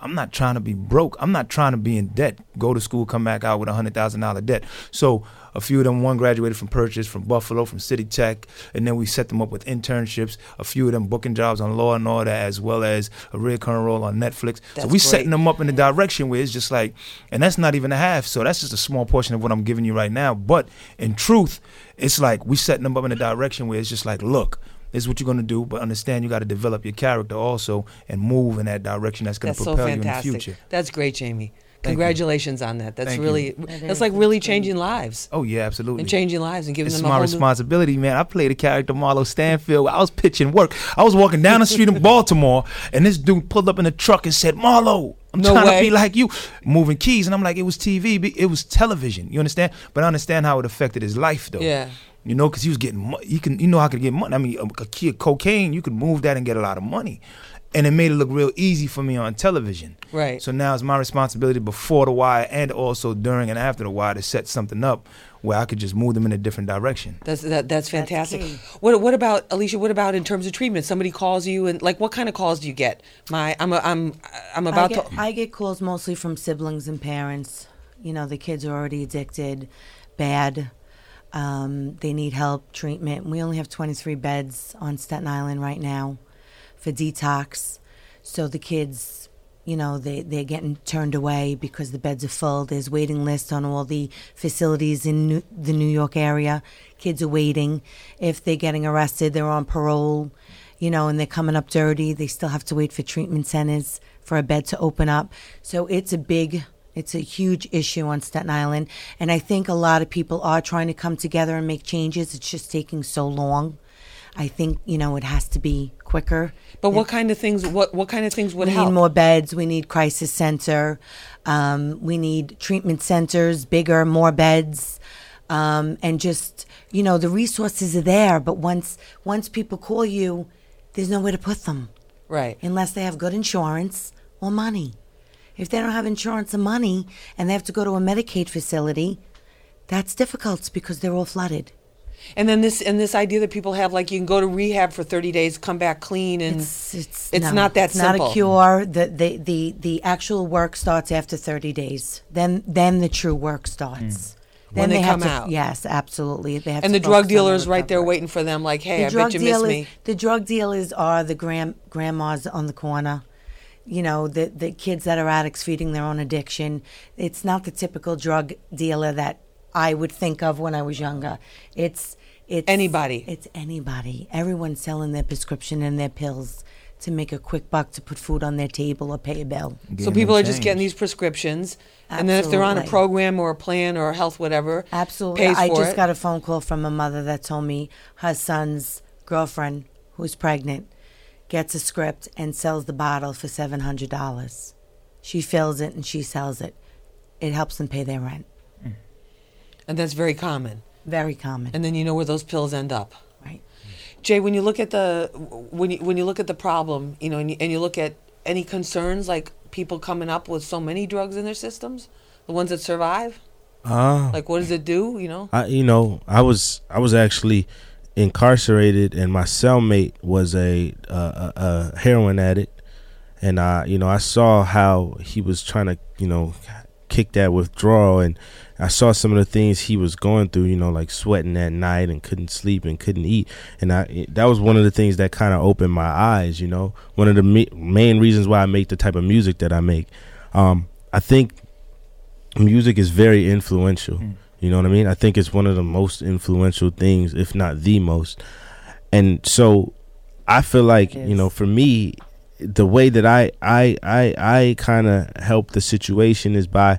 B: I'm not trying to be broke. I'm not trying to be in debt. Go to school, come back out with a hundred thousand dollar debt. So a few of them, one graduated from Purchase, from Buffalo, from City Tech, and then we set them up with internships. A few of them booking jobs on Law and Order, as well as a recurring role on Netflix.
A: That's
B: so we setting them up in the direction where it's just like, and that's not even a half. So that's just a small portion of what I'm giving you right now. But in truth, it's like we setting them up in a direction where it's just like, look. This is what you're gonna do, but understand you got to develop your character also and move in that direction that's gonna
A: That's so
B: propel you in the future.
A: That's great, Jamie. Congratulations on that. That's
B: Thank
A: really
C: That
A: that's like really changing lives
B: Oh yeah, absolutely.
A: and changing lives and giving
B: It's
A: them a
B: my
A: whole new-
B: responsibility, man. I played a character Marlo Stanfield. I was pitching work. I was walking down the street in Baltimore, and this dude pulled up in a truck and said, "Marlo, I'm
A: No
B: trying
A: way.
B: to be like you, moving keys." And I'm like, "It was TV. It was television. You understand?" But I understand how it affected his life, though.
A: Yeah.
B: You know, because he was getting, mo- you can, you know, how could get money. I mean, a, a kid, cocaine, you could move that and get a lot of money, and it made it look real easy for me on television.
A: Right.
B: So now it's my responsibility before the wire and also during and after the wire to set something up where I could just move them in a different direction.
A: That's that, that's fantastic.
C: key.
A: what what about Alicia? What about in terms of treatment? Somebody calls you and like what kind of calls do you get? My I'm a, I'm I'm
C: I
A: about
C: get,
A: to
C: I get calls mostly from siblings and parents. You know, the kids are already addicted, bad. Um, they need help, treatment. We only have 23 beds on Staten Island right now for detox. So the kids, you know, they, they're getting turned away because the beds are full. There's waiting lists on all the facilities in New, the New York area. Kids are waiting. If they're getting arrested, they're on parole, you know, and they're coming up dirty. They still have to wait for treatment centers for a bed to open up. So it's a big, it's a huge issue on Staten Island. And I think a lot of people are trying to come together and make changes. It's just taking so long. I think, you know, it has to be quicker.
A: But what kind of things? What what kind of things would help?
C: We
A: help?
C: need more beds. We need crisis center. Um, we need treatment centers, bigger, more beds, um, and just you know the resources are there. But once once people call you, there's nowhere to put them
A: right.
C: unless they have good insurance or money. If they don't have insurance or money and they have to go to a Medicaid facility, that's difficult because they're all flooded.
A: And then this and this idea that people have like you can go to rehab for 30 days, come back clean, and
C: It's it's,
A: It's
C: no,
A: not that
C: it's not a cure. The, the the the actual work starts after thirty days. Then then the true work starts. Hmm.
A: When they
C: have
A: come
C: to-
A: out.
C: Yes, absolutely. They have
A: and the drug
C: focus on
A: dealers right there waiting for them. Like, hey,
C: The
A: I
C: drug
A: bet you miss
C: dealers,
A: me.
C: the drug dealers are the grand grandmas on the corner. You know, the the kids that are addicts feeding their own addiction. It's not the typical drug dealer that I would think of when I was younger. It's it's
A: Anybody.
C: It's anybody. Everyone's selling their prescription and their pills to make a quick buck to put food on their table or pay a bill.
A: So people
B: them
A: are just getting these prescriptions, and then if they're on a program or a plan or health whatever,
C: Absolutely.
A: pays
C: I
A: for
C: just
A: it.
C: got a phone call from a mother that told me her son's girlfriend, who's pregnant, gets a script and sells the bottle for $700. She fills it and she sells it. It helps them pay their rent.
A: and that's very common.
C: Very common.
A: And then you know where those pills end up.
C: right.
A: Jay, when you look at the when you when you look at the problem, you know, and you, and you look at any concerns like people coming up with so many drugs in their systems, the ones that survive,
D: Uh,
A: like what does it do? You know,
D: I you know I was I was actually incarcerated and my cellmate was a a, a heroin addict. And I you know I saw how he was trying to you know kick that withdrawal. And I saw some of the things he was going through you know like sweating at night and couldn't sleep and couldn't eat. And I that was one of the things that kind of opened my eyes you know. One of the me- main reasons why I make the type of music that I make. Um I think music is very influential. You know what I mean? I think it's one of the most influential things, if not the most. And so I feel like,
C: It
D: you know, for me, the way that I I I I kind of help the situation is by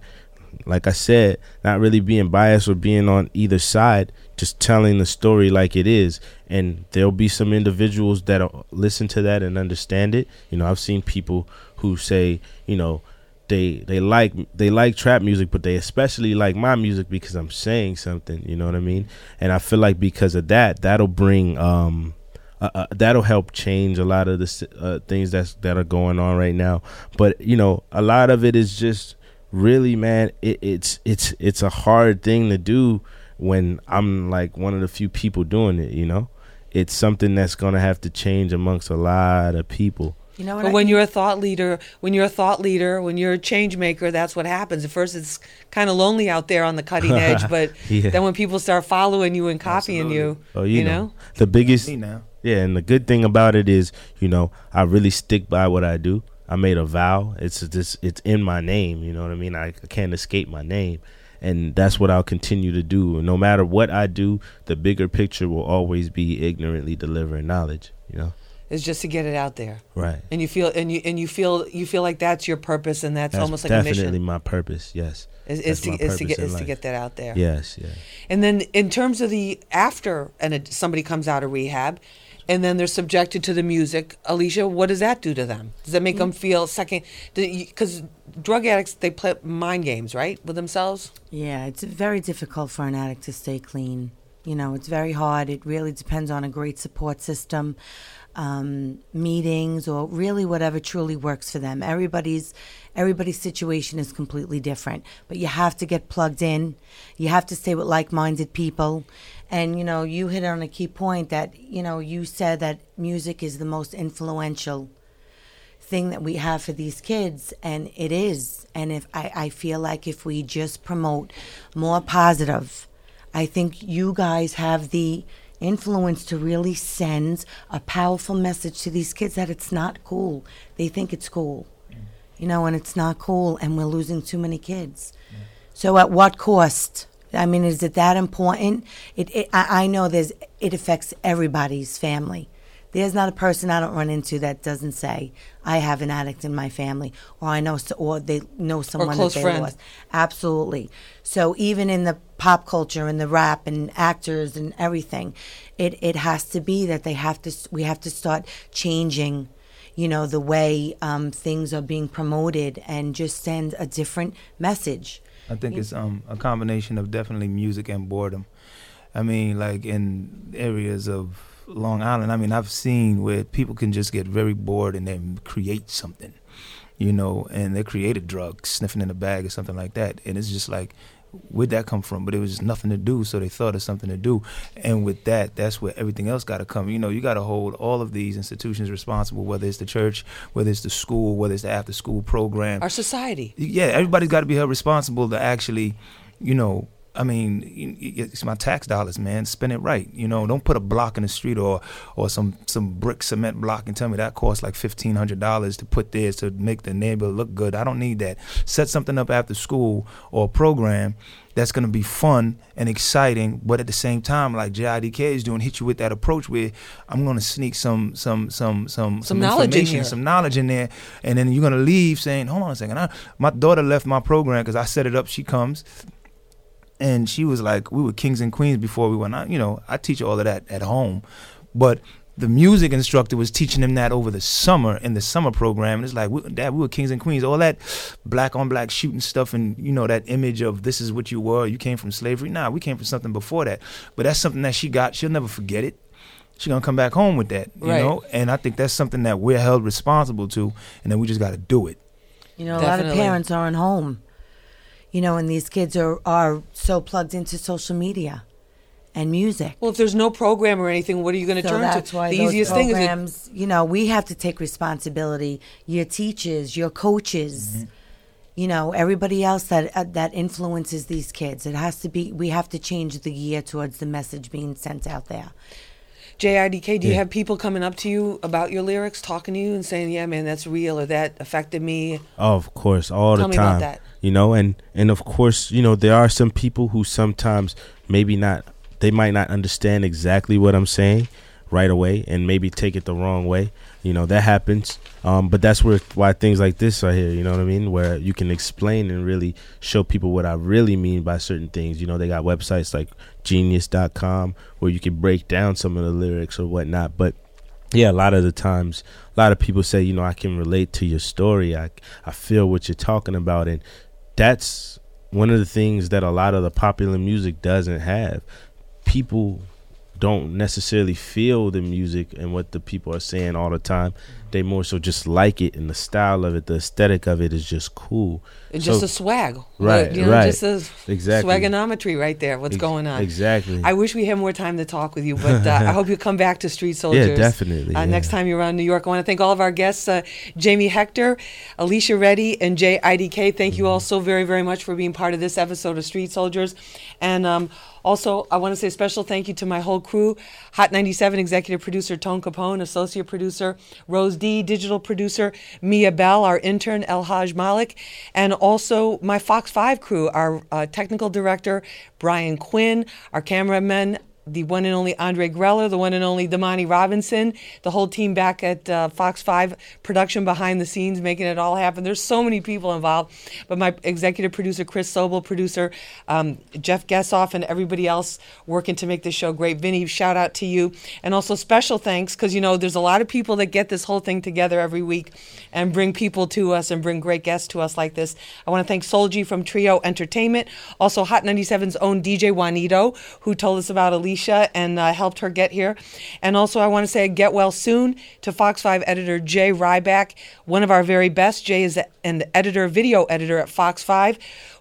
D: like I said, not really being biased or being on either side, just telling the story like it is. And there'll be some individuals that'll listen to that and understand it. You know, I've seen people who say, you know, they they like they like trap music, but they especially like my music because I'm saying something. You know what I mean? And I feel like because of that, that'll bring um. Uh, uh, that'll help change a lot of the uh, things that's that are going on right now. But you know, a lot of it is just really, man. It, it's it's it's a hard thing to do when I'm like one of the few people doing it. You know, it's something that's gonna have to change amongst a lot of people.
C: You know what?
A: but
C: I-
A: when you're a thought leader, when you're a thought leader, when you're a change maker, that's what happens. At first, it's kind of lonely out there on the cutting edge, but
D: Yeah.
A: then when people start following you and copying you,
D: Oh, you,
A: you
D: know,
A: know,
D: the biggest
B: Me now.
D: Yeah, and the good thing about it is, you know, I really stick by what I do. I made a vow. It's just it's in my name. You know what I mean? I, I can't escape my name, and that's what I'll continue to do. No matter what I do, the bigger picture will always be ignorantly delivering knowledge. You know,
A: is just to get it out there.
D: right?
A: And you feel and you and you feel you feel like that's your purpose, and that's,
D: That's
A: almost like a
D: definitely
A: mission.
D: my purpose. Yes,
A: Is, is to is to get
D: in
A: is to get that out there.
D: yes, yeah.
A: And then in terms of the after and it, somebody comes out of rehab, and then they're subjected to the music, Alicia, what does that do to them? Does that make them mm. feel second? Because drug addicts they play mind games, right, with themselves.
C: Yeah, it's very difficult for an addict to stay clean. You know, it's very hard. It really depends on a great support system, um, meetings, or really whatever truly works for them. Everybody's everybody's situation is completely different, but you have to get plugged in. You have to stay with like-minded people. And you know, you hit on a key point that you know you said that music is the most influential thing that we have for these kids and it is and if I, I feel like if we just promote more positive i think you guys have the influence to really send a powerful message to these kids that it's not cool. They think it's cool you know and it's not cool and we're losing too many kids. So at what cost? I mean is it that important? It, it I, I know there's it affects everybody's family there's not a person I don't run into that doesn't say I have an addict in my family, or I know, so, or they know someone
A: close
C: that they
A: friend.
C: lost. Absolutely. So even in the pop culture and the rap and actors and everything, it it has to be that they have to. We have to start changing, you know, the way um, things are being promoted and just send a different message.
B: I think it's um a combination of definitely music and boredom. I mean, like in areas of Long Island, I mean, I've seen where people can just get very bored and then create something, you know, and they create a drug, sniffing in a bag or something like that, and it's just like, where'd that come from? But it was just nothing to do, so they thought of something to do, and with that, that's where everything else got to come. You know, you got to hold all of these institutions responsible, whether it's the church, whether it's the school, whether it's the after-school program,
A: Our society.
B: yeah, everybody's got to be held responsible to actually, you know, I mean, it's my tax dollars, man. Spend it right. You know, don't put a block in the street or or some some brick cement block and tell me that costs like fifteen hundred dollars to put there to make the neighborhood look good. I don't need that. Set something up after school or a program that's going to be fun and exciting, but at the same time, like Jay IDK is doing, hit you with that approach where I'm going to sneak some some some some
A: some, knowledge in here.
B: some knowledge in there, and then you're going to leave saying, "Hold on a second, I, my daughter left my program because I set it up. She comes." And she was like, we were kings and queens before we went out. You know, I teach all of that at home, but the music instructor was teaching them that over the summer in the summer program. And it's like, we, Dad, we were kings and queens. All that black on black shooting stuff, and you know that image of this is what you were. You came from slavery. Nah, we came from something before that. But that's something that she got. She'll never forget it. She's gonna come back home with that, you
A: right.
B: know. And I think that's something that we're held responsible to, and then we just got to do it.
C: You know, Definitely. a lot of parents aren't home you know, and these kids are, are so plugged into social media and music.
A: Well, if there's no program or anything, what are you going to
C: so
A: turn
C: that's
A: to?
C: Why
A: the
C: those
A: easiest
C: programs,
A: thing is,
C: it, you know, we have to take responsibility. Your teachers, your coaches, mm-hmm. you know, everybody else that uh, that influences these kids. It has to be. We have to change the gear towards the message being sent out there.
A: Jay IDK, do you have people coming up to you about your lyrics, talking to you and saying, "Yeah, man, that's real," or "That affected me"?
D: Oh, of course, all
A: Tell
D: the time.
A: that.
D: You know, and and of course, you know, there are some people who sometimes maybe not, they might not understand exactly what I'm saying right away, and maybe take it the wrong way. You know, that happens. Um, but that's where why things like this are here. You know what I mean? Where you can explain and really show people what I really mean by certain things. You know, they got websites like Genius.com where you can break down some of the lyrics or whatnot. But yeah, a lot of the times, a lot of people say, you know, I can relate to your story. I I feel what you're talking about, and that's one of the things that a lot of the popular music doesn't have. People don't necessarily feel the music and what the people are saying all the time. They more so just like it and the style of it, the aesthetic of it is just cool.
A: It's so, just a swag,
D: right?
A: You know,
D: right.
A: Just a exactly. swagonometry right there. What's
D: Ex-
A: going on?
D: Exactly.
A: I wish we had more time to talk with you, but uh, I hope you come back to Street Soldiers.
D: Yeah, definitely.
A: Uh,
D: yeah.
A: Next time you're around New York, I want to thank all of our guests, uh, Jamie Hector, Alicia Reddy, and Jay IDK. Thank mm-hmm. you all so very, very much for being part of this episode of Street Soldiers, and. Um, also, I want to say a special thank you to my whole crew Hot 97 executive producer Tone Capone, associate producer Rose D, digital producer Mia Bell, our intern El Haj Malik, and also my Fox 5 crew, our uh, technical director Brian Quinn, our cameraman the one and only Andre Greller, the one and only Damani Robinson, the whole team back at uh, Fox 5 production behind the scenes, making it all happen. There's so many people involved. But my executive producer, Chris Sobel, producer um, Jeff Gessoff, and everybody else working to make this show great. Vinny, shout out to you. And also special thanks because, you know, there's a lot of people that get this whole thing together every week and bring people to us and bring great guests to us like this. I want to thank Solji from Trio Entertainment, also Hot 97's own DJ Juanyto, who told us about Alicia Alicia and uh, helped her get here. And also, I want to say get well soon to Fox 5 editor Jay Ryback, one of our very best. Jay is an editor, video editor at Fox 5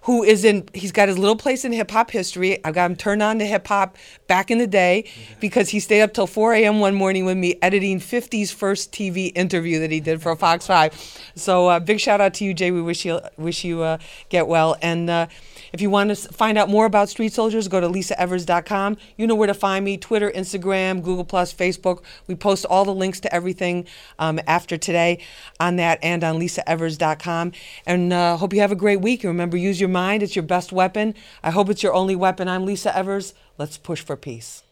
A: who is in he's got his little place in hip hop history. I got him turned on to hip hop back in the day because he stayed up till 4 a.m. one morning with me editing 50's first TV interview that he did for Fox 5. So uh, big shout out to you, Jay. We wish you wish you uh, get well. And uh, if you want to find out more about Street Soldiers, go to lisaevers.com. You know where to find me: Twitter, Instagram, Google Facebook. We post all the links to everything um, after today on that and on lisaevers.com. And uh, hope you have a great week. And remember, use your mind, it's your best weapon. I hope it's your only weapon. I'm Lisa Evers. Let's push for peace.